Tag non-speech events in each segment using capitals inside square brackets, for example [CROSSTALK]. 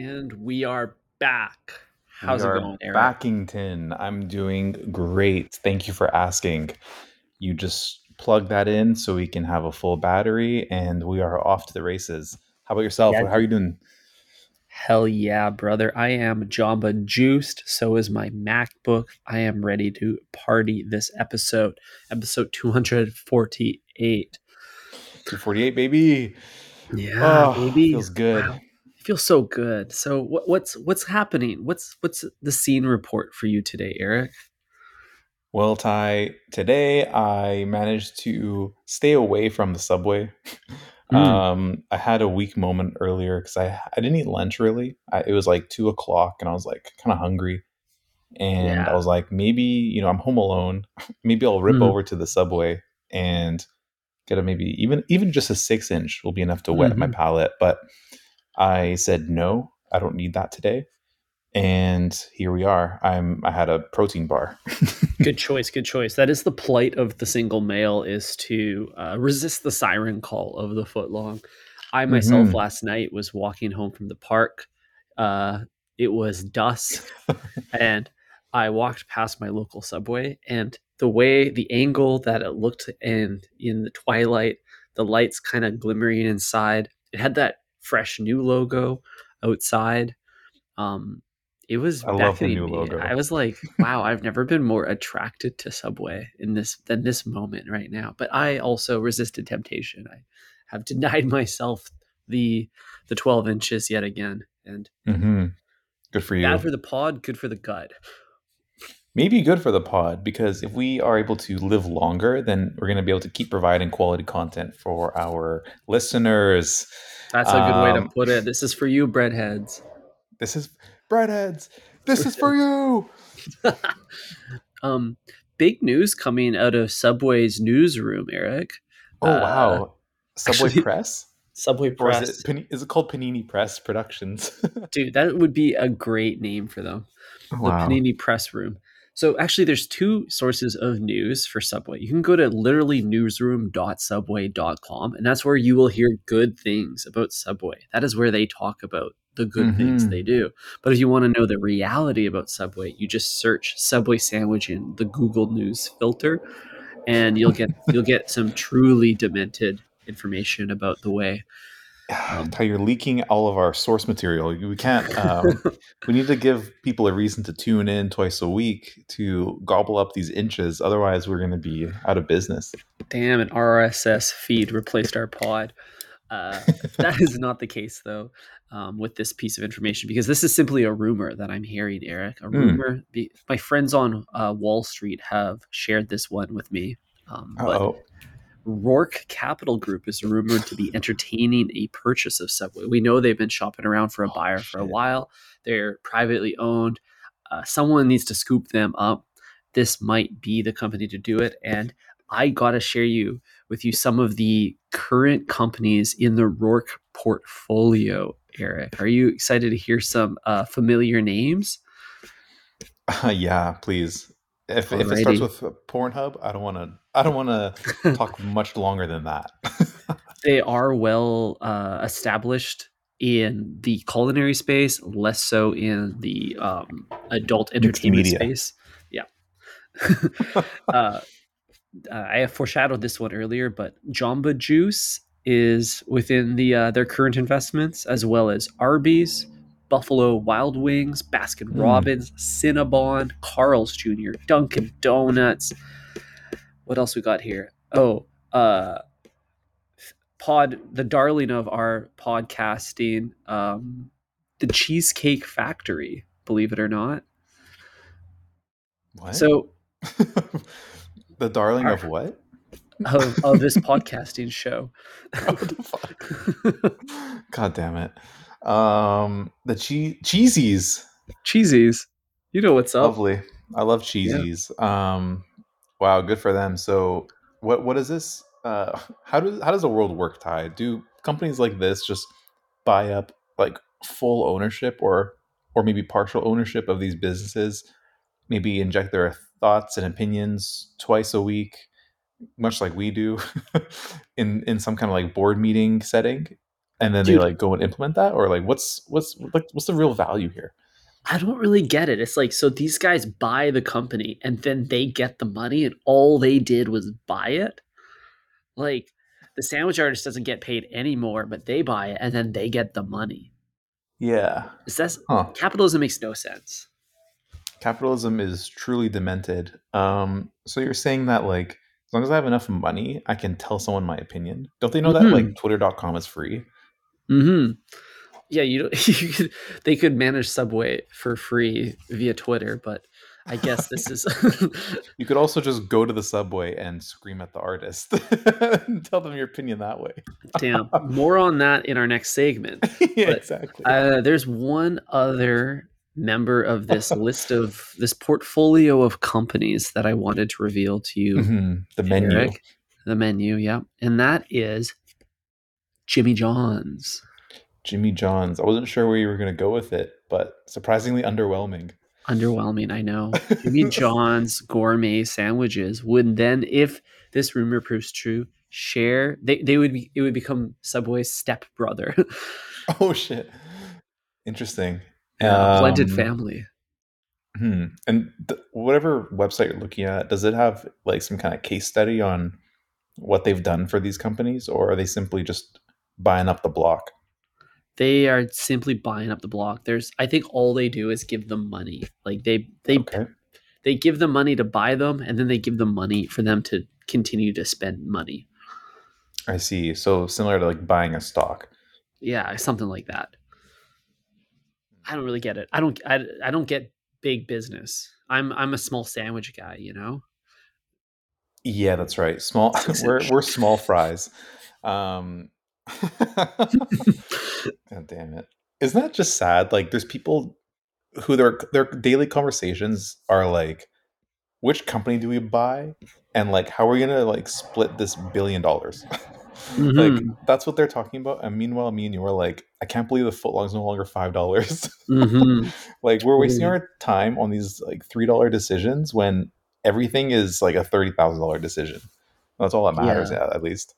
And we are back. How's we it going, Eric? Backington. I'm doing great. Thank you for asking. You just plug that in so we can have a full battery and we are off to the races. How about yourself? Yeah. How are you doing? Hell yeah, brother. I am Jamba juiced. So is my MacBook. I am ready to party this episode, episode 248. 248, baby. Yeah, oh, baby. Feels good. Wow. Feels so good. So what, what's what's happening? What's what's the scene report for you today, Eric? Well, Ty, today I managed to stay away from the subway. [LAUGHS] Mm. Um, I had a weak moment earlier because I I didn't eat lunch really. I, it was like two o'clock, and I was like kind of hungry, and I was like, maybe you know I'm home alone. [LAUGHS] maybe I'll rip Mm. over to the subway and get a maybe even even just a six inch will be enough to whet my Mhm. palate. But I said no, I don't need that today. And here we are. I'm I had a protein bar. [LAUGHS] Good choice. Good choice. That is the plight of the single male is to uh, resist the siren call of the footlong. I myself Mhm. last night was walking home from the park. Uh, it was dusk, [LAUGHS] and I walked past my local subway, and the way the angle that it looked and in the twilight, the lights kind of glimmering inside. It had that fresh new logo outside. Um, it was I love the new me. logo. I was like, wow, I've never been more attracted to Subway in this than this moment right now. But I also resisted temptation. I have denied [LAUGHS] myself the the 12 inches yet again. And hmm Good for you. bad for the pod, good for the gut. Maybe good for the pod because if we are able to live longer, then we're going to be able to keep providing quality content for our listeners. That's a good way to Um, put it. This is for you, breadheads. This is breadheads. This is for you. [LAUGHS] um, big news coming out of Subway's newsroom, Eric. Oh Uh, wow! Subway actually- Press, [LAUGHS] Subway or Press. is it, it called Panini Press Productions? [LAUGHS] Dude, that would be a great name for them. the. Panini Press Room. So actually, there's two sources of news for Subway. You can go to literally newsroom.subway.com, and that's where you will hear good things about Subway. That is where they talk about the good things Mhm. they do. But if you want to know the reality about Subway, you just search Subway sandwich in the Google News filter, and you'll get you'll get some truly demented information about the way. Um, Ty, you're leaking all of our source material. We can't. Um, [LAUGHS] we need to give people a reason to tune in twice a week to gobble up these inches. Otherwise, we're going to be out of business. Damn, an RSS feed replaced our pod. Uh, [LAUGHS] that is not the case, though, um, with this piece of information, because this is simply a rumor that I'm hearing, Eric. A Hmm. rumor. Be- my friends on uh, Wall Street have shared this one with me. Um, Oh, Roark Capital Group is rumored to be [SIGHS] entertaining a purchase of Subway. We know they've been shopping around for a Oh, buyer for a while. They're privately owned. Uh, someone needs to scoop them up. This might be the company to do it. And I got to share you with you some of the current companies in the Rourke portfolio, Eric. Are you excited to hear some uh, familiar names? [LAUGHS] yeah. Please, if if it starts with Pornhub, I don't want to. I don't want to talk [LAUGHS] much longer than that. [LAUGHS] they are well uh, established in the culinary space, less so in the um, adult entertainment space. Yeah. [LAUGHS] uh, I have foreshadowed this one earlier, but Jamba Juice is within the uh, their current investments, as well as Arby's, Buffalo Wild Wings, Baskin Hmm. Robbins, Cinnabon, Carl's Jr., Dunkin' Donuts. What else we got here? Oh, uh, pod the darling of our podcasting um the cheesecake factory believe it or not what? so [LAUGHS] the darling Our- of what? of, of this [LAUGHS] podcasting show What the fuck? God damn it. Um, the cheese cheesies. cheesies you know what's up Lovely. I love cheesies. Um, wow, good for them. So, what what is this? Uh, [LAUGHS] how does how does the world work, Ty? Do companies like this just buy up like full ownership or or maybe partial ownership of these businesses? Maybe inject their thoughts and opinions twice a week, much like we do [LAUGHS] in in some kind of like board meeting setting. and then Dude. they like go and implement that, or like what's what's like what's the real value here? I don't really get it. It's like so these guys buy the company and then they get the money and all they did was buy it. Like the sandwich artist doesn't get paid anymore, but they buy it and then they get the money. Yeah, Is that huh? capitalism makes no sense. Capitalism is truly demented. Um, so you're saying that like as long as I have enough money, I can tell someone my opinion. Don't they know that Mhm. like Twitter.com is free? Mm-hmm. Yeah, you, [LAUGHS] you could, they could manage Subway for free via Twitter, but I guess this is [LAUGHS] You could also just go to the subway and scream at the artist [LAUGHS] and tell them your opinion that way. damn. More on that in our next segment. yeah, But, exactly. Uh, there's one other member of this list of this portfolio of companies that I wanted to reveal to you, Mhm, The menu. Eric. The menu, yeah, and that is Jimmy John's. Jimmy John's. I wasn't sure where you were going to go with it, but surprisingly underwhelming. Underwhelming, I know. [LAUGHS] Jimmy John's gourmet sandwiches would then, if this rumor proves true, share they, they would be it would become Subway's step brother. [LAUGHS] oh shit. Interesting. blended Um, family. Hmm. And th- whatever website you're looking at, does it have like some kind of case study on what they've done for these companies, or are they simply just buying up the block? They are simply buying up the block. There's I think all they do is give them money. Like they they Okay. they give them money to buy them and then they give them money for them to continue to spend money. I see. So similar to like buying a stock. Yeah, something like that. I don't really get it. I don't I, I don't get big business. I'm I'm a small sandwich guy, you know? Yeah, that's right. Small. [LAUGHS] We're we're small fries. Um, [LAUGHS] God damn it! Isn't that just sad? Like, there's people who their their daily conversations are like, which company do we buy, and like, how are we gonna like split this billion dollars? [LAUGHS] like, Mhm. that's what they're talking about. And meanwhile, me and you are like, I can't believe the footlong's no longer five dollars. Mhm. [LAUGHS] like, we're wasting Totally. our time on these like three dollar decisions when everything is like a thirty thousand dollar decision. That's all that matters, Yeah. yeah, at least.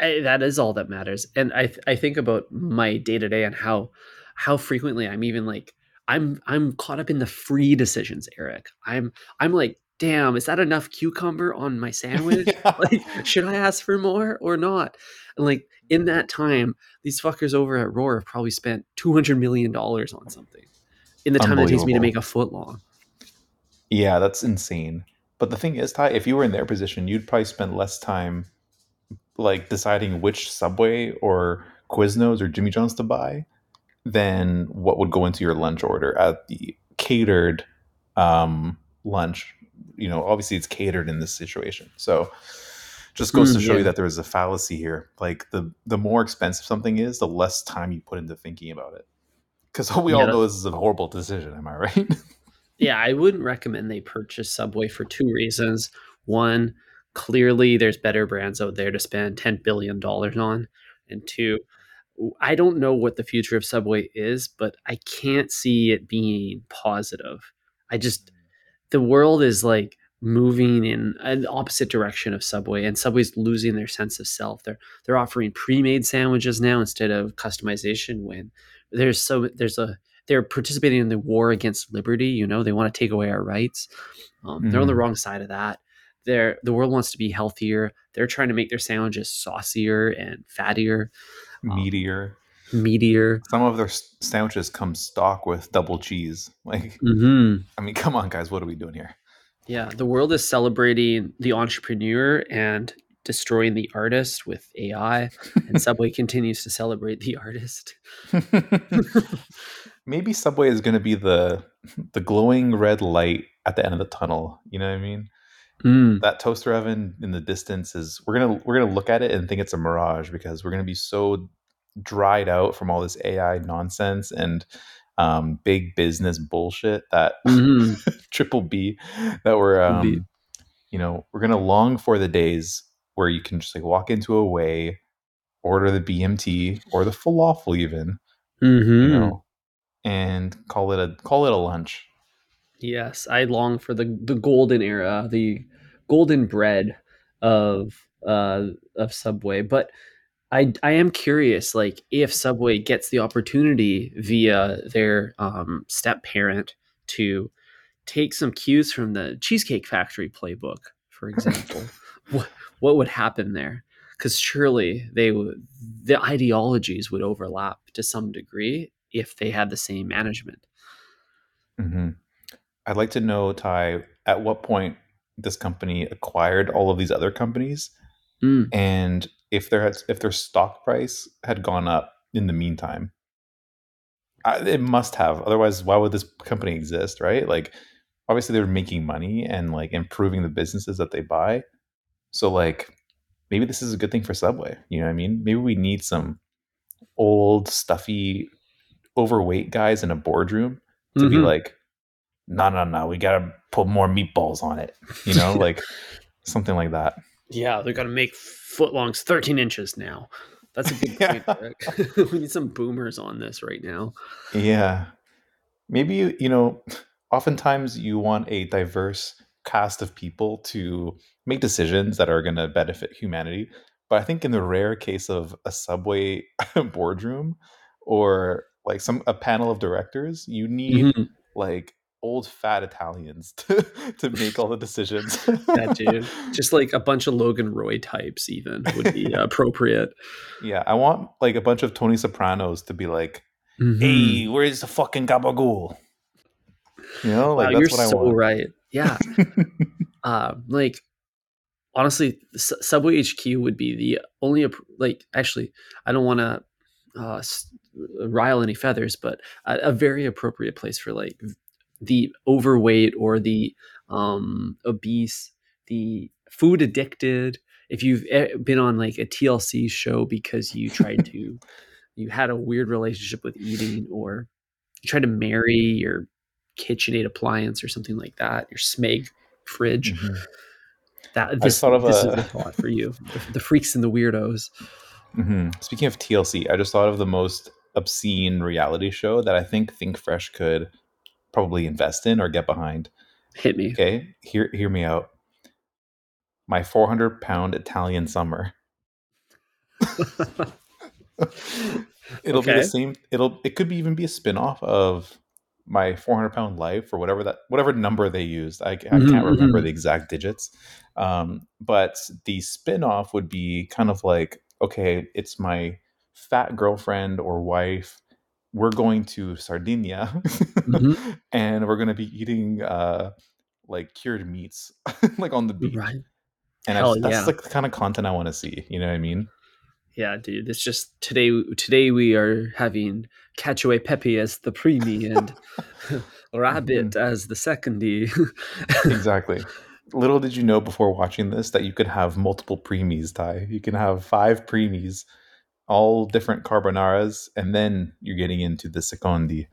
I, that is all that matters. And I th- I think about my day to day and how how frequently I'm even like I'm I'm caught up in the free decisions, Eric. I'm I'm like, damn, is that enough cucumber on my sandwich? [LAUGHS] like, should I ask for more or not? And like in that time, these fuckers over at Roar have probably spent two hundred million dollars on something in the time it takes me to make a foot long. Yeah, that's insane. But the thing is, Ty, if you were in their position, you'd probably spend less time like deciding which Subway or Quiznos or Jimmy John's to buy than what would go into your lunch order at the catered um, lunch. You know, obviously it's catered in this situation. So just goes Mm, to show yeah. you that there is a fallacy here. Like the the more expensive something is, the less time you put into thinking about it. Because we all know this is a horrible decision. Am I right? [LAUGHS] Yeah, I wouldn't recommend they purchase Subway for two reasons. One, clearly there's better brands out there to spend $10 billion on. And two, I don't know what the future of Subway is, but I can't see it being positive. I just, the world is like moving in an opposite direction of Subway, and Subway's losing their sense of self. They're they're offering pre-made sandwiches now instead of customization. When there's so there's a they're participating in the war against liberty. You know, they want to take away our rights. Um, They're on the Mhm. wrong side of that. They're the world wants to be healthier. They're trying to make their sandwiches saucier and fattier, Meteor. meatier. Some of their sandwiches come stock with double cheese. [LAUGHS] Like, hmm I mean, come on, guys, what are we doing here? Yeah, the world is celebrating the entrepreneur and destroying the artist with AI, and [LAUGHS] Subway continues to celebrate the artist. [LAUGHS] Maybe Subway is going to be the the glowing red light at the end of the tunnel. You know what I mean? Mm, That toaster oven in the distance is we're gonna we're gonna look at it and think it's a mirage because we're gonna be so dried out from all this AI nonsense and um, big business bullshit that mhm. [LAUGHS] triple B that we're B. um, you know we're gonna long for the days where you can just like walk into a way, order the BMT or the falafel even, Mhm. you know, and call it a call it a lunch. Yes, I long for the the golden era, the golden bread of uh of Subway. But I I am curious, like if Subway gets the opportunity via their um, step parent to take some cues from the Cheesecake Factory playbook, for example, [LAUGHS] what what would happen there? Because surely they would the ideologies would overlap to some degree if they had the same management. hmm I'd like to know, Ty, at what point this company acquired all of these other companies, Mm, and if their if their stock price had gone up in the meantime. I, it must have. Otherwise, why would this company exist, right? Like, obviously, they're making money and like improving the businesses that they buy. So, like, maybe this is a good thing for Subway. You know what I mean? Maybe we need some old, stuffy, overweight guys in a boardroom to be mhm. like, no, no, no, we gotta put more meatballs on it. You know, [LAUGHS] like something like that. Yeah, they're gonna make footlongs 13 inches now. That's a good [LAUGHS] point, yeah. [LAUGHS] We need some boomers on this right now. Yeah. maybe you you know oftentimes you want a diverse cast of people to make decisions that are going to benefit humanity but i think in the rare case of a subway boardroom or like some a panel of directors you need Mhm. like old fat italians [LAUGHS] to, to make all the decisions [LAUGHS] Yeah, dude. Just like a bunch of Logan Roy types, even would be [LAUGHS] appropriate. yeah i want like a bunch of tony sopranos to be like hmm hey where's the fucking gabagool you know Wow, like you're that's what i so want right. Yeah. Uh, like honestly, S- Subway HQ would be the only like. Actually, I don't want to uh, rile any feathers, but a, a very appropriate place for like the overweight or the um, obese, the food addicted. If you've been on like a TLC show because you tried [LAUGHS] to, you had a weird relationship with eating, or you tried to marry your KitchenAid appliance or something like that, your Smeg fridge. Mhm. That this thought of this is the a. thought for you, the, the freaks and the weirdos. Mhm. Speaking of TLC, I just thought of the most obscene reality show that I think Think Fresh could probably invest in or get behind. Hit me. Okay, hear hear me out. My 400 pound Italian summer. [LAUGHS] it'll be the same. It'll it could be even be a spin-off of my 400 pound life or whatever that whatever number they used. I, I hmm can't remember hmm the exact digits. Um, but the spin-off would be kind of like okay, it's my fat girlfriend or wife. We're going to Sardinia hmm [LAUGHS] and we're going to be eating uh, like cured meats [LAUGHS] like on the beach. Right. And I that's yeah. like the kind of content I want to see. You know what I mean? Yeah, dude. It's just today. Today we are having Catchaway Pepe as the primi and [LAUGHS] Mhm. Rabbit as the secondi. Exactly. Little did you know before watching this that you could have multiple preemies, Ty. You can have five preemies, all different carbonaras, and then you're getting into the secondi.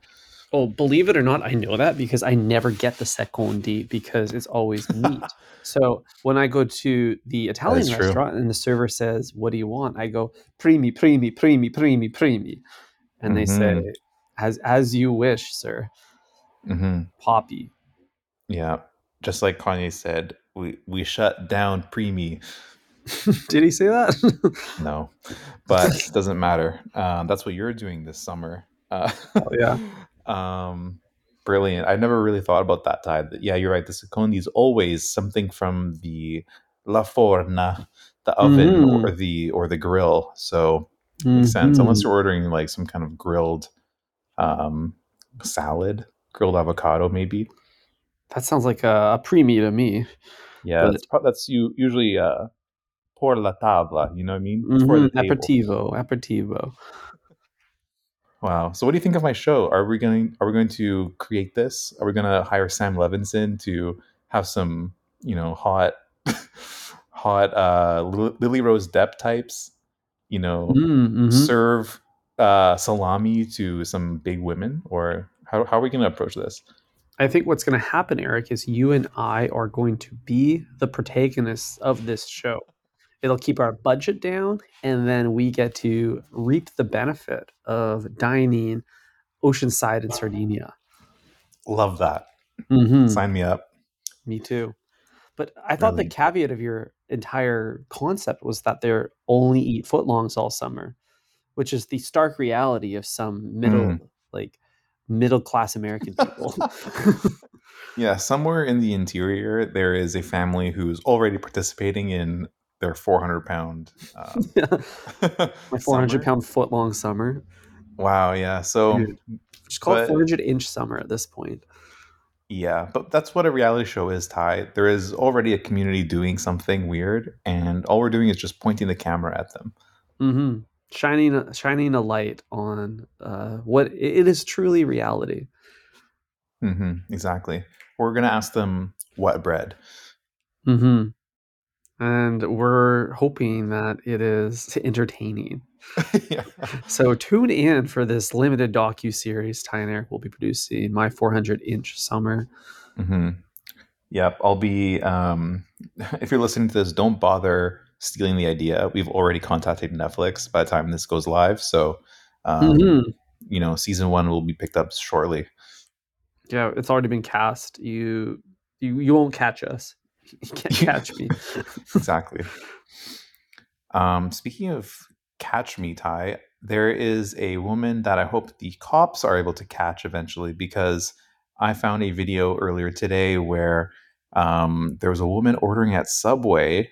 oh, believe it or not, I know that because I never get the secondi because it's always [LAUGHS] meat. So when I go to the Italian is true. restaurant and the server says, "What do you want?" I go, "Primi, primi, primi, primi, primi," and they say, hmm "As as you wish, sir." hmm Poppy. Yeah. Just like Kanye said, we, we shut down preemie. [LAUGHS] Did he say that? [LAUGHS] No, but it doesn't matter. Um, that's what you're doing this summer. Uh, oh yeah. [LAUGHS] um, brilliant. I never really thought about that tide. Yeah, you're right. The secondi is always something from the la forna, the oven, or hmm the or the grill. So makes sense. Unless hmm you're ordering like some kind of grilled um, salad, grilled avocado, maybe. That sounds like a, a primi to me. Yeah, But that's that's you usually uh, por la tabla. You know what I mean? It's for hmm the table. aperitivo, aperitivo. Wow. So what do you think of my show? Are we going are we going to create this? Are we going to hire Sam Levinson to have some, you know, hot [LAUGHS] hot uh Li- Lily Rose Depp types, you know, Mm-hmm. serve uh salami to some big women or how how are we going to approach this? I think what's going to happen, Eric, is you and I are going to be the protagonists of this show. It'll keep our budget down, and then we get to reap the benefit of dining oceanside in Sardinia. Love that. Mm-hmm. Sign me up. Me too. But I thought the caveat of your entire concept was that they're only eat footlongs all summer, which is the stark reality of some middle Mm. like middle class American people. [LAUGHS] Yeah, somewhere in the interior, there is a family who's already participating in their 400 pound. Um, [LAUGHS] [LAUGHS] My 400 summer. pound footlong summer. Wow, yeah. So, Dude. Just call it But- 400 inch summer at this point. yeah, but that's what a reality show is, Ty. There is already a community doing something weird, and all we're doing is just pointing the camera at them. hmm Shining, a- shining a light on uh, what it is truly reality. hmm exactly. We're going to ask them what bread. hmm And we're hoping that it is entertaining. [LAUGHS] yeah. So tune in for this limited docu series Ty and Eric will be producing. My 400 inch summer. Mm-hmm. Yep. I'll be, um, [LAUGHS] if you're listening to this, don't bother stealing the idea. We've already contacted Netflix by the time this goes live. So, um, Mhm. you know, season one will be picked up shortly. Yeah, it's already been cast. You you you won't catch us. You [LAUGHS] can't catch me. [LAUGHS] exactly. Um, speaking of catch me, Ty, there is a woman that I hope the cops are able to catch eventually because I found a video earlier today where um, there was a woman ordering at Subway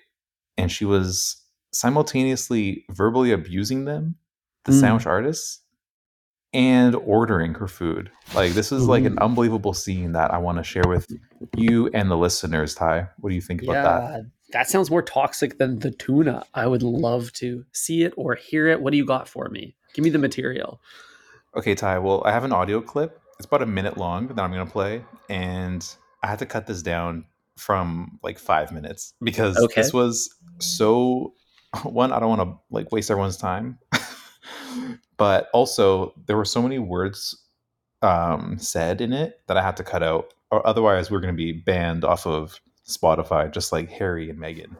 and she was simultaneously verbally abusing them, the Mm. sandwich artists, and ordering her food. Like, this is like an unbelievable scene that I want to share with you and the listeners, Ty. What do you think about that? Yeah, that sounds more toxic than the tuna. I would love to see it or hear it. What do you got for me? Give me the material. Okay, Ty. Well, I have an audio clip. It's about a minute long that I'm going to play, and I had to cut this down from like five minutes because Okay. this was so. [LAUGHS] One, I don't want to like waste everyone's time, [LAUGHS] but also there were so many words um, said in it that I had to cut out, or otherwise we're going to be banned off of Spotify, just like Harry and Meghan.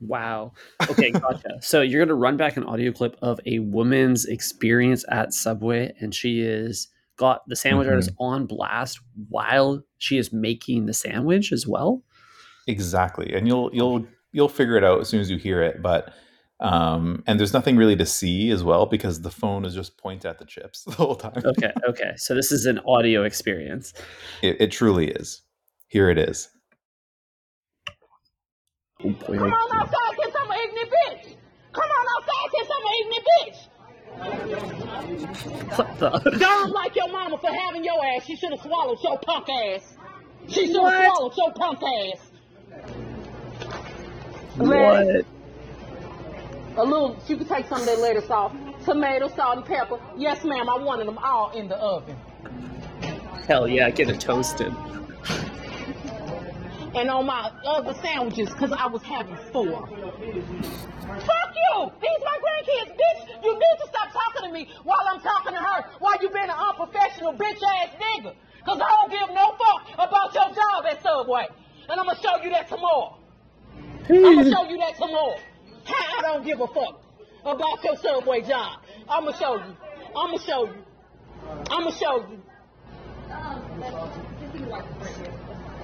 Wow. Okay, gotcha. so you're gonna run back an audio clip of a woman's experience at Subway, and she is got the sandwich Mhm. artist on blast while she is making the sandwich as well. Exactly, and you'll you'll you'll figure it out as soon as you hear it. But um, and there's nothing really to see as well because the phone is just point at the chips [LAUGHS] the whole time. Okay, okay. So this is an audio experience. It, it truly is. Here it is. Oh, Come on outside, get some ignorant bitch. Come on outside, get some ignorant bitch. [LAUGHS] What the? Don't like your mama for having your ass. She should have swallowed your punk ass. She should have swallowed your punk ass. What? A little, you can take some of that lettuce off. Tomato, salt, and pepper. Yes, ma'am, I wanted them all in the oven. Hell yeah, get it toasted. And on my other sandwiches, because I was having four. Fuck you! These my grandkids, bitch! You need to stop talking to me while I'm talking to her, while you being an unprofessional bitch ass nigga. Because I don't give no fuck about your job at Subway. And I'm going to show you that tomorrow. I'm going to show you that tomorrow. How I don't give a fuck about your Subway job. I'm going to show you. I'm going to show you. I'm going to show you.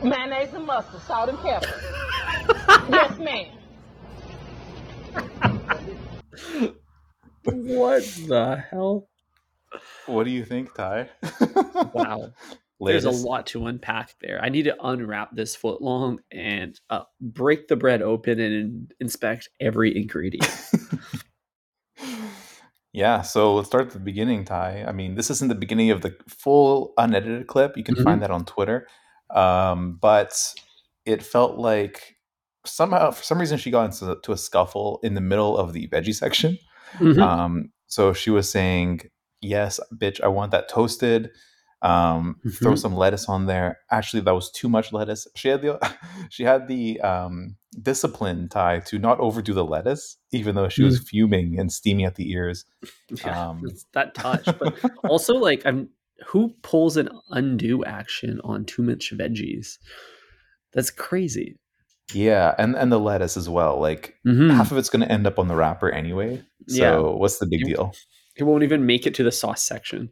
Mayonnaise and mustard, salt and pepper. [LAUGHS] yes, ma'am. What the hell? What do you think, Ty? Wow. [LAUGHS] There's a lot to unpack there. I need to unwrap this foot long and uh, break the bread open and inspect every ingredient. [LAUGHS] Yeah, so let's start at the beginning, Ty. I mean, this isn't the beginning of the full unedited clip. You can Mhm. find that on Twitter. Um, but it felt like somehow, for some reason, she got into to a scuffle in the middle of the veggie section. Mhm. Um, so she was saying, "Yes, bitch, I want that toasted. Um, Throw Mhm. some lettuce on there. Actually, that was too much lettuce. She had the [LAUGHS] she had the um, discipline Ty to not overdo the lettuce, even though she was fuming and steaming at the ears. [LAUGHS] Yeah, Um, that touch. But also, like, I'm who pulls an undo action on too much veggies? That's crazy. Yeah, and and the lettuce as well. Like Mhm. half of it's going to end up on the wrapper anyway. So Yeah. what's the big You- deal? It won't even make it to the sauce section.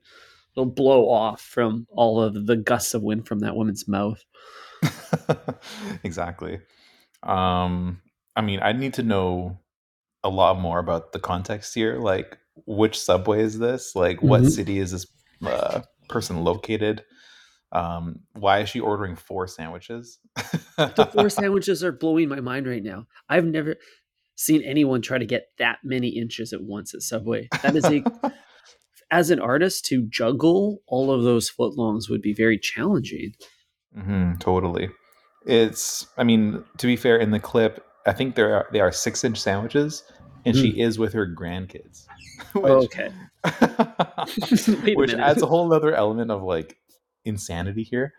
It'll blow off from all of the gusts of wind from that woman's mouth. [LAUGHS] exactly. Um, I mean, I need to know a lot more about the context here. Like, which subway is this? Like, what Mhm. city is this uh, person located? Um, why is she ordering four sandwiches? The four [LAUGHS] sandwiches are blowing my mind right now. I've never seen anyone try to get that many inches at once at Subway. That is a as an artist to juggle all of those footlongs would be very challenging. hmm totally. It's. I mean, to be fair, in the clip, I think there are they are six inch sandwiches, and she is with her grandkids. [LAUGHS] which, okay. [LAUGHS] [LAUGHS] Which adds a whole other element of like insanity here.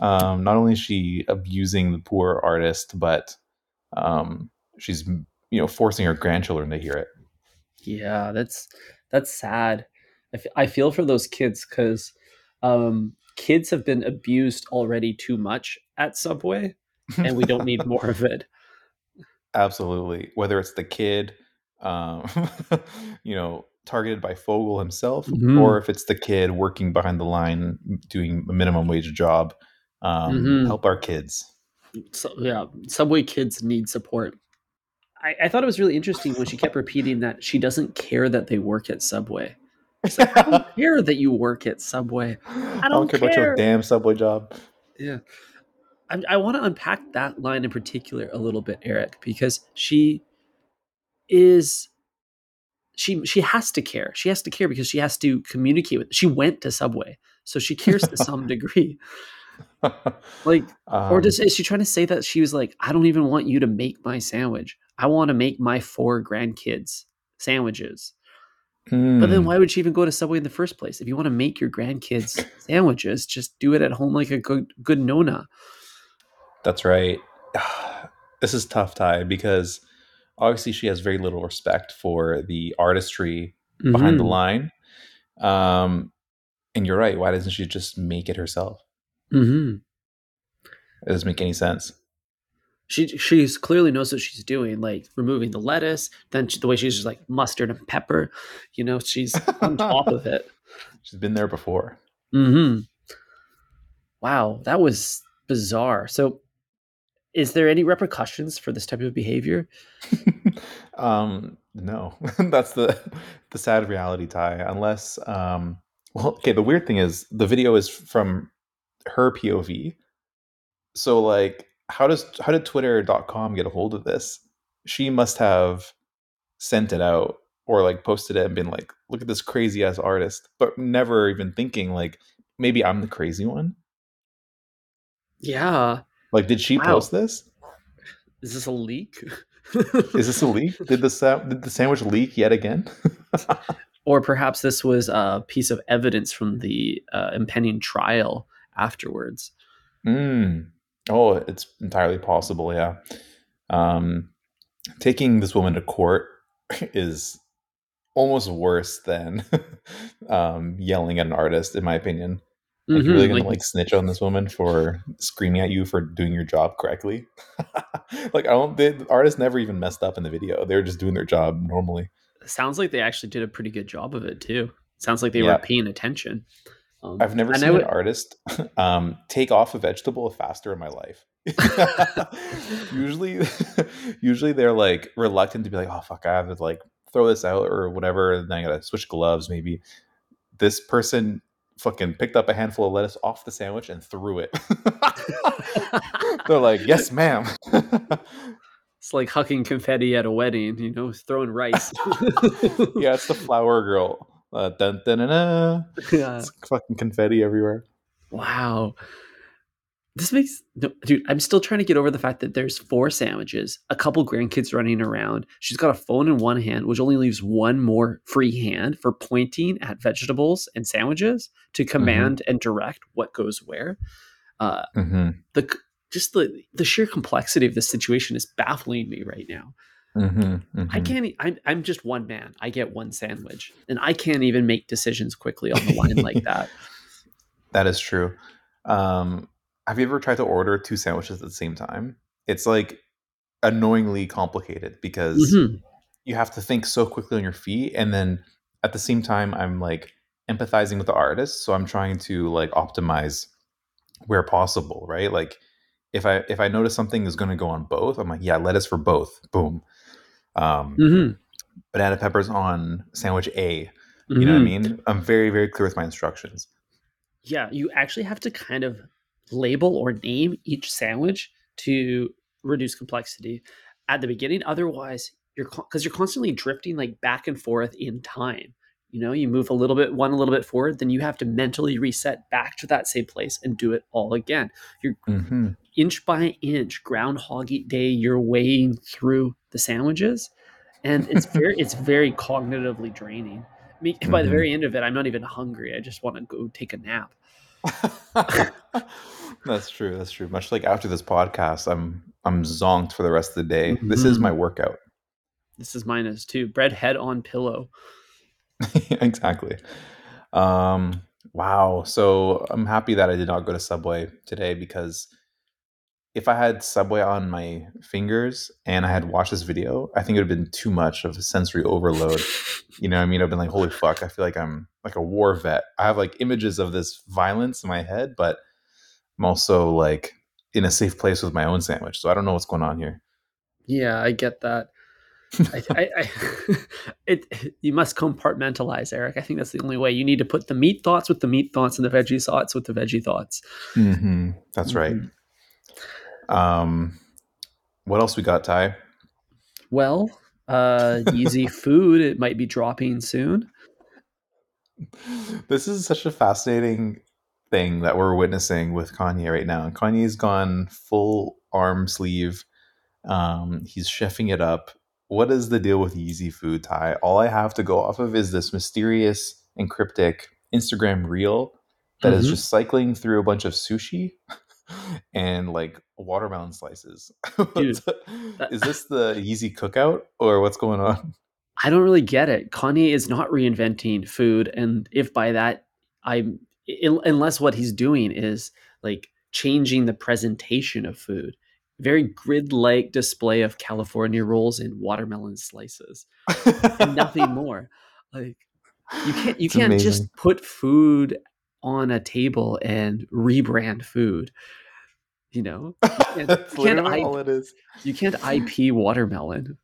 Um, not only is she abusing the poor artist, but um, she's you know forcing her grandchildren to hear it. Yeah, that's that's sad. I, f- I feel for those kids because um, kids have been abused already too much at Subway, and we don't need [LAUGHS] more of it. Absolutely. Whether it's the kid, um, [LAUGHS] you know, targeted by Fogle himself, Mhm. or if it's the kid working behind the line doing a minimum wage job. Um, Mhm. Help our kids. So, yeah, Subway kids need support. I, I thought it was really interesting when she kept repeating that she doesn't care that they work at Subway. It's like, I don't [LAUGHS] care that you work at Subway. I don't don't care about your damn subway job. Yeah. I, I want to unpack that line in particular a little bit, Eric, because she is she she has to care. She has to care because she has to communicate with. She went to Subway, so she cares to some [LAUGHS] degree. Like, or Um, does is she trying to say that she was like, I don't even want you to make my sandwich. I want to make my four grandkids sandwiches. But then hmm, why would she even go to Subway in the first place? If you want to make your grandkids [LAUGHS] sandwiches, just do it at home like a good good nonna. That's right. [SIGHS] This is tough, Ty, because obviously she has very little respect for the artistry behind the Mhm. line. Um, and you're right. Why doesn't she just make it herself? Mm-hmm. It doesn't make any sense. She she's clearly knows what she's doing, like removing the lettuce. Then she, the way she's just like mustard and pepper, you know, she's on top of it. [LAUGHS] She's been there before. hmm Wow, that was bizarre. So, is there any repercussions for this type of behavior? [LAUGHS] um, no, [LAUGHS] that's the the sad reality, Ty. Unless, um, well, okay. The weird thing is the video is from her POV. So, like, how does how did Twitter.com get a hold of this? She must have sent it out or like posted it and been like, "Look at this crazy ass artist," but never even thinking like maybe I'm the crazy one. Yeah, Like, did she Wow. post this? is this a leak? Is this a leak? [LAUGHS] Did the sa- did the sandwich leak yet again? [LAUGHS] or perhaps this was a piece of evidence from the uh, impending trial afterwards. Mm. Oh, it's entirely possible. Yeah. Um, taking this woman to court [LAUGHS] is almost worse than [LAUGHS] um, yelling at an artist, in my opinion. Like, you're Mhm, really gonna like- like snitch on this woman for screaming at you for doing your job correctly? [LAUGHS] like, I don't. The artist never even messed up in the video. They were just doing their job normally. sounds like they actually did a pretty good job of it too. Sounds like they Yeah. were paying attention. Um, I've never seen would- an artist [LAUGHS] um, take off a vegetable faster in my life. [LAUGHS] usually, [LAUGHS] usually they're like reluctant to be like, "Oh fuck, I have to like throw this out or whatever," and then I gotta switch gloves. Maybe this person fucking picked up a handful of lettuce off the sandwich and threw it. they're like, "Yes, ma'am." It's like hucking confetti at a wedding, you know, throwing rice. yeah, it's the flower girl. Uh, dun, dun, dun, dun. [LAUGHS] Yeah. It's fucking confetti everywhere. Wow. This makes no, dude. I'm still trying to get over the fact that there's four sandwiches, a couple grandkids running around. She's got a phone in one hand, which only leaves one more free hand for pointing at vegetables and sandwiches to command and direct what goes where. Uh, hmm the just the the sheer complexity of this situation is baffling me right now. Hmm I can't. I'm, just one man. I get one sandwich, and I can't even make decisions quickly on the line like that. [LAUGHS] That is true. Um, have you ever tried to order two sandwiches at the same time? It's like annoyingly complicated because Mhm. you have to think so quickly on your feet, and then at the same time, I'm like empathizing with the artist, so I'm trying to like optimize where possible, right? Like if I if I notice something is going to go on both, I'm like, yeah, lettuce for both. Boom. Um, Mhm. banana peppers on sandwich A. You know what I Mhm. mean? I'm very very clear with my instructions. Yeah, you actually have to kind of label or name each sandwich to reduce complexity at the beginning. Otherwise, you're because you're constantly drifting like back and forth in time. You know, you move a little bit one a little bit forward, then you have to mentally reset back to that same place and do it all again. You're hmm inch by inch, groundhog day. You're weighing through the sandwiches, and it's [LAUGHS] very it's very cognitively draining. I mean, by the Mhm. very end of it, I'm not even hungry. I just want to go take a nap. [LAUGHS] that's true. That's true. Much like after this podcast, I'm I'm zonked for the rest of the day. This is Mhm. my workout. This is mine minus two. Bread head on pillow. [LAUGHS] exactly. Um, wow. So I'm happy that I did not go to Subway today because if I had Subway on my fingers and I had watched this video, I think it would have been too much of a sensory overload. [LAUGHS] You know what I mean? I've been like, holy fuck, I feel like I'm like a war vet. I have like images of this violence in my head, but I'm also like in a safe place with my own sandwich. So I don't know what's going on here. Yeah, I get that. I, I, I [LAUGHS] it you must compartmentalize, Eric. I think that's the only way. You need to put the meat thoughts with the meat thoughts and the veggie thoughts with the veggie thoughts. hmm That's right. Mhm. Um, what else we got, Ty? Well, uh, Yeezy [LAUGHS] food. It might be dropping soon. this is such a fascinating thing that we're witnessing with Kanye right now. Kanye's gone full arm sleeve. Um, he's chefing it up. What is the deal with Yeezy Food, Ty? All I have to go off of is this mysterious and cryptic Instagram reel that is Mhm. just cycling through a bunch of sushi [LAUGHS] and like watermelon slices. [LAUGHS] Dude, is this the Yeezy cookout or what's going on? I don't really get it. Kanye is not reinventing food, and if by that I'm unless what he's doing is like changing the presentation of food, very grid-like display of California rolls and watermelon slices, and nothing [LAUGHS] more. Like you can't you It's can't amazing. just put food on a table and rebrand food. You know, you [LAUGHS] can't, That's you can't literally all it is. you can't IP watermelon.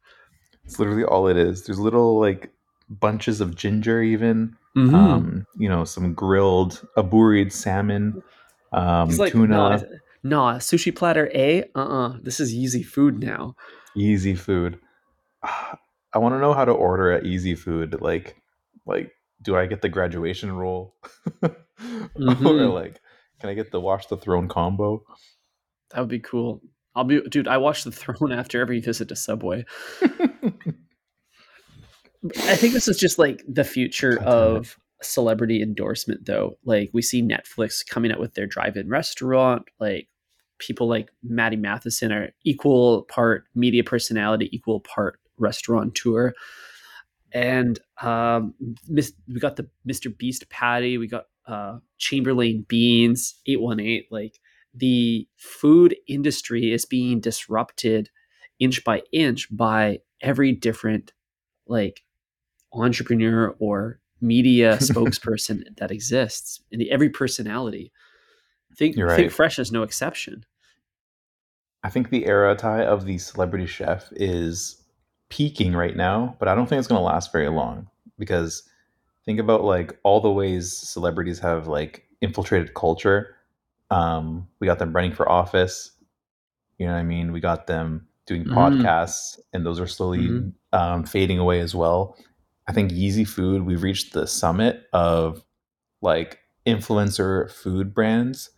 It's literally all it is. There's little like bunches of ginger, even Mhm. um, you know, some grilled aburied salmon, um, like, tuna, nah, sushi platter A. Uh, uh this is easy food now. easy food. [SIGHS] I want to know how to order at Yeezy Food. Like, like, do I get the graduation roll, [LAUGHS] or Mhm. like, can I get the Watch the Throne combo? That would be cool. I'll be, dude. I watch The Throne [LAUGHS] after every visit to Subway. [LAUGHS] I think this is just like the future of celebrity endorsement, though. Like we see Netflix coming out with their drive-in restaurant. Like people like Matty Matheson are equal part media personality, equal part restaurateur. And um, we got the Mr. Beast patty. We got uh, Chamberlain beans, eight one eight. Like the food industry is being disrupted inch by inch by every different like entrepreneur or media [LAUGHS] spokesperson that exists and every personality. Think You're Think. Fresh is no exception. I think the era Ty of the celebrity chef is peaking right now, but I don't think it's going to last very long because think about like all the ways celebrities have like infiltrated culture. Um, we got them running for office. You know what I mean? We got them doing Mhm. podcasts, and those are slowly Mhm. um, fading away as well. I think Yeezy Food, we've reached the summit of like influencer food brands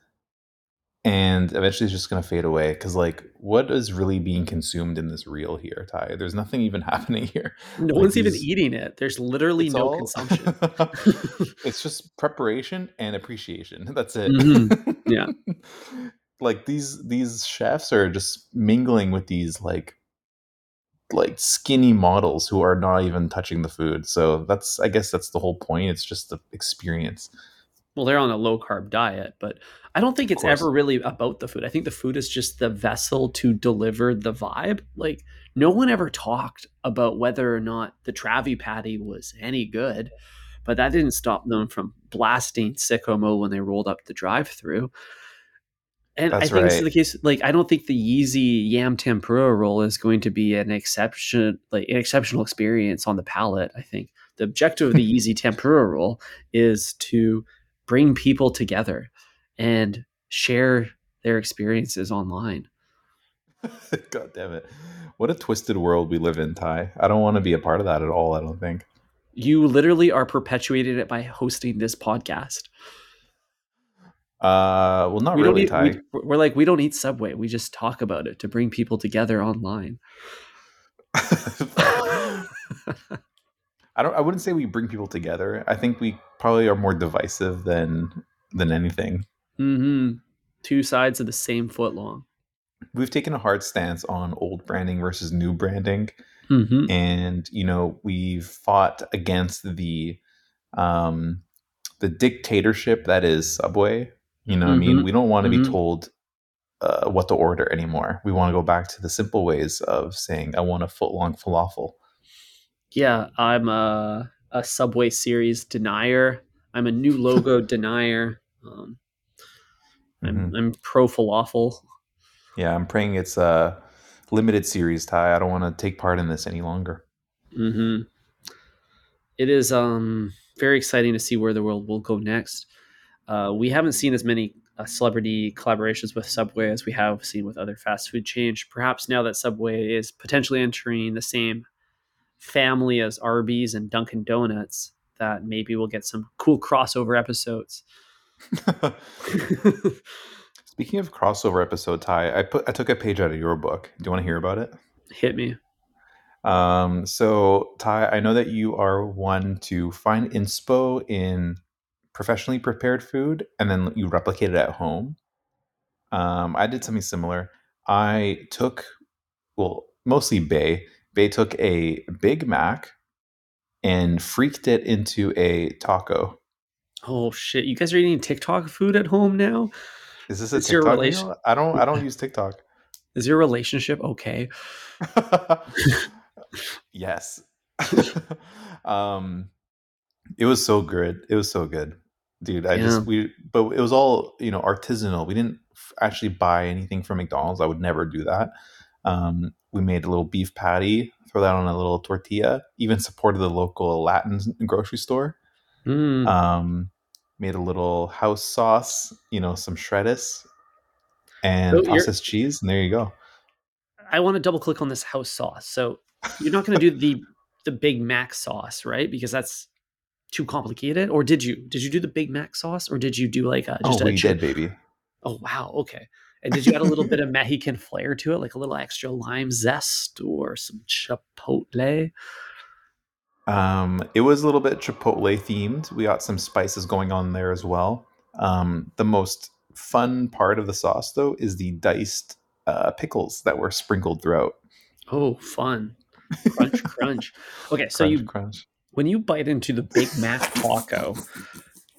and eventually it's just going to fade away because like what is really being consumed in this reel here ty there's nothing even [LAUGHS] happening here No Like one's even eating it. There's literally no all- consumption. [LAUGHS] [LAUGHS] it's just preparation and appreciation that's it Mhm. Yeah. like these these chefs are just mingling with these like like skinny models who are not even touching the food so that's i guess that's the whole point it's just the experience well, they're on a low carb diet, but I don't think it's ever really about the food. I think the food is just the vessel to deliver the vibe. Like no one ever talked about whether or not the Travi patty was any good, but that didn't stop them from blasting sicko mode when they rolled up the drive-through. And I That's think it's the case. Like, I don't think the Yeezy Yam Tempura roll is going to be an exception, like an exceptional experience on the palate. I think the objective of the Yeezy Tempura roll is to bring people together and share their experiences online. [LAUGHS] God damn it. What a twisted world we live in, Ty. I don't want to be a part of that at all, I don't think. You literally are perpetuating it by hosting this podcast. Uh, well, not we really, don't eat, we, we're like we don't eat Subway. We just talk about it to bring people together online. [LAUGHS] [LAUGHS] I don't. I wouldn't say we bring people together. I think we probably are more divisive than than anything. hmm Two sides of the same foot long. We've taken a hard stance on old branding versus new branding, hmm and you know we've fought against the um, the dictatorship that is Subway. You know, what I mean, Mhm. we don't want to be told uh, what to order anymore. We want to go back to the simple ways of saying, "I want a foot long falafel." Yeah, I'm a, a Subway series denier. I'm a new logo [LAUGHS] denier. Um, I'm, Mhm. I'm pro falafel. Yeah, I'm praying it's a limited series, Ty. I don't want to take part in this any longer. hmm It is um, very exciting to see where the world will go next. Uh, we haven't seen as many uh, celebrity collaborations with Subway as we have seen with other fast food chains. Perhaps now that Subway is potentially entering the same family as Arby's and Dunkin' Donuts, that maybe we'll get some cool crossover episodes. [LAUGHS] Speaking of crossover episode, Ty, I put I took a page out of your book. Do you want to hear about it? Hit me. Um, so Ty, I know that you are one to find inspo in professionally prepared food and then you replicate it at home. Um, I did something similar. I took, well, mostly Bay. Bay took a Big Mac and freaked it into a taco. Oh shit! You guys are eating TikTok food at home now. Is this a Is your TikTok relation- meal? I don't. I don't use TikTok. Is your relationship okay? [LAUGHS] yes. [LAUGHS] um, it was so good. It was so good, dude. I Yeah. just we, but it was all you know artisanal. We didn't actually buy anything from McDonald's. I would never do that. Um, we made a little beef patty, throw that on a little tortilla. Even supported the local Latin grocery store. Mm. Um, made a little house sauce. You know, some shreddis and So processed cheese, and there you go. I want to double click on this house sauce. So you're not going to do the the Big Mac sauce, right? Because that's too complicated. Or did you? Did you do the Big Mac sauce, or did you do like a, just oh, a we did, baby. Oh wow, okay. And did you add a little bit of Mexican flair to it, like a little extra lime zest or some chipotle? Um, it was a little bit Chipotle themed. We got some spices going on there as well. Um, the most fun part of the sauce, though, is the diced uh, pickles that were sprinkled throughout. Oh, fun! Crunch, crunch. Okay, so crunch, you crunch. when you bite into the Big Mac taco,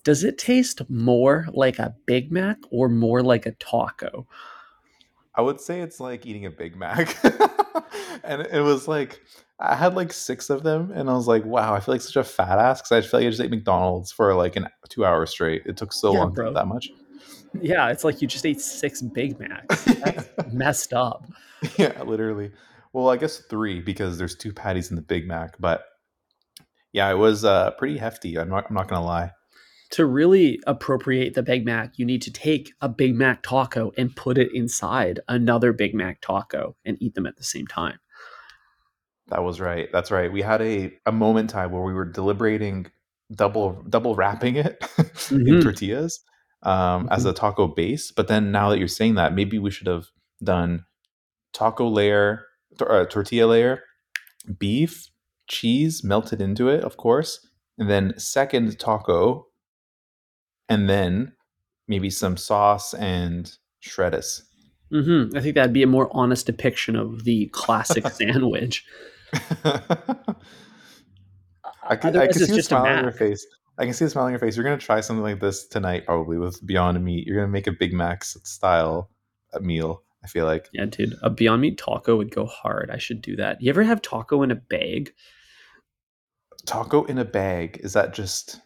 does it taste more like a Big Mac or more like a taco? I would say it's like eating a Big Mac, [LAUGHS] and it was like I had like six of them, and I was like, "Wow, I feel like such a fat ass." Because I feel like I just ate McDonald's for like an two hours straight. It took so Yeah, long to bro. eat that much. Yeah, it's like you just ate six Big Macs. [LAUGHS] That's messed up. [LAUGHS] yeah, literally. Well, I guess three because there's two patties in the Big Mac, but yeah, it was uh, pretty hefty. I'm not. I'm not gonna lie. To really appropriate the Big Mac, you need to take a Big Mac taco and put it inside another Big Mac taco and eat them at the same time. That was right. That's right. We had a a moment time where we were deliberating double double wrapping it [LAUGHS] in Mhm. tortillas um, as a taco base. But then now that you're saying that, maybe we should have done taco layer, tor- uh, tortilla layer, beef, cheese melted into it, of course, and then second taco, and then maybe some sauce and shreddis. hmm I think that'd be a more honest depiction of the classic [LAUGHS] sandwich. I can, I can see the smile on your face. I can see the smile on your face. You're gonna try something like this tonight, probably with Beyond Meat. You're gonna make a Big Macs style uh, meal. I feel like Yeah, dude, a Beyond Meat taco would go hard. I should do that. You ever have taco in a bag? taco in a bag. Is that just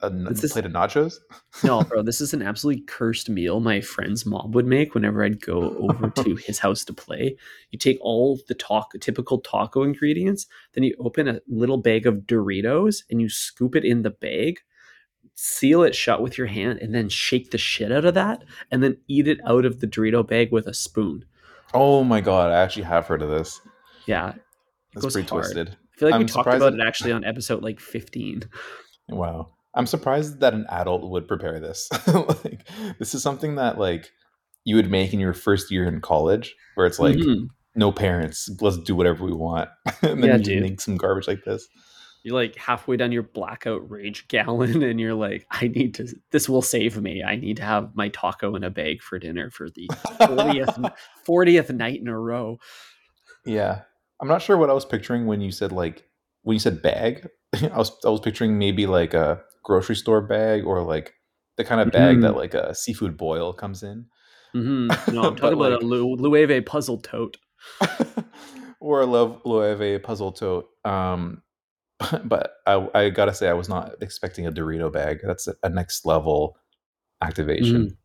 a this- plate of nachos. [LAUGHS] No, bro, this is an absolutely cursed meal my friend's mom would make whenever I'd go over [LAUGHS] to his house to play. You take all the taco, typical taco ingredients, then you open a little bag of Doritos and you scoop it in the bag, seal it shut with your hand, and then shake the shit out of that, and then eat it out of the Dorito bag with a spoon. Oh my god, I actually have heard of this. Yeah, it That's pretty hard. twisted. I feel like we I'm talked about it actually on episode like 15. Wow. I'm surprised that an adult would prepare this. [LAUGHS] like this is something that like you would make in your first year in college where it's like Mhm. no parents, let's do whatever we want. [LAUGHS] and then Yeah, you dude. make some garbage like this. You're like halfway down your blackout rage gallon, [LAUGHS] and you're like, I need to, this will save me. I need to have my taco in a bag for dinner for the 40th, 40th night in a row. yeah. I'm not sure what I was picturing when you said like when you said bag. I was I was picturing maybe like a grocery store bag or like the kind of bag that Mhm. like a seafood boil comes in. Mm-hmm. No, I'm [LAUGHS] talking about like- a Lu- Loewe puzzle tote. [LAUGHS] or a Love Loewe puzzle tote. Um, [LAUGHS] but I, I gotta say, I was not expecting a Dorito bag. That's a, a next level activation.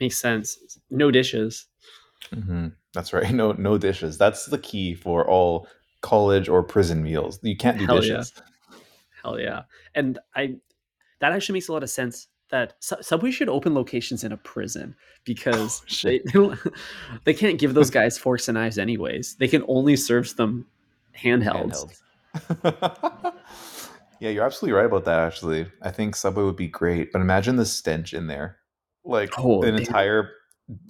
Makes sense. No dishes. hmm That's right. No, no dishes. That's the key for all college or prison meals. You can't do Hell yeah. dishes. Hell yeah. And I, that actually makes a lot of sense that Subway should open locations in a prison because [LAUGHS] Oh, they, they, don't, [LAUGHS] they can't give those [LAUGHS] guys forks and knives anyways. They can only serve them handhelds. Handhelds. yeah, you're absolutely right about that. Actually, I think Subway would be great, but imagine the stench in there, like Oh, an damn. entire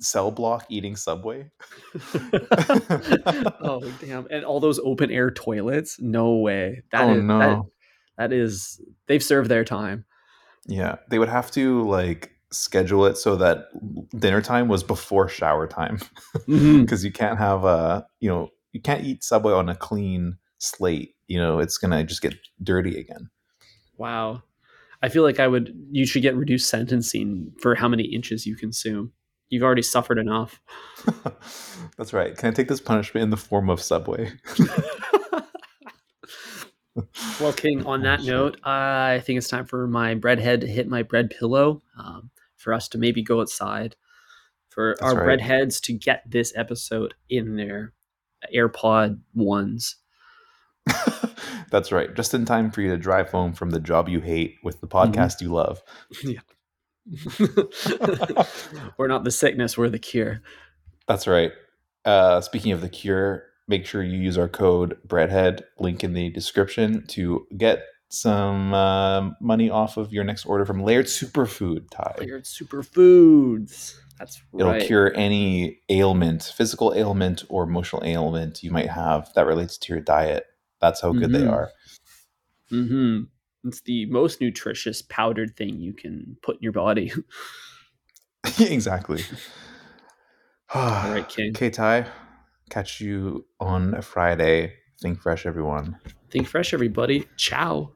cell block eating Subway. oh damn! And all those open air toilets? No way. That oh is- no. that- that is they've served their time. Yeah, they would have to like schedule it so that dinner time was before shower time mm-hmm. [LAUGHS] because you can't have a you know you can't eat Subway on a clean slate. You know, it's gonna just get dirty again. Wow. I feel like I would. You should get reduced sentencing for how many inches you consume. You've already suffered enough. [LAUGHS] That's right. Can I take this punishment in the form of Subway? [LAUGHS] well, King. On that note, I think it's time for my breadhead to hit my bread pillow. Um, for us to maybe go outside. For That's our right. breadheads to get this episode in their AirPod ones. [LAUGHS] That's right. Just in time for you to drive home from the job you hate with the Mm-hmm. podcast you love. [LAUGHS] we're [LAUGHS] not the sickness, we're the cure. That's right. Uh, speaking of the cure, make sure you use our code Breadhead, link in the description, to get some uh, money off of your next order from Laird Superfood. Ty. Laird superfoods. That's right. It'll right. cure any ailment, physical ailment or emotional ailment you might have that relates to your diet. That's how good they Mhm. are. hmm It's the most nutritious powdered thing you can put in your body. [LAUGHS] exactly. [SIGHS] All right, King. Okay, Ty. Catch you on a Friday. Think fresh, everyone. Think fresh, everybody. Ciao.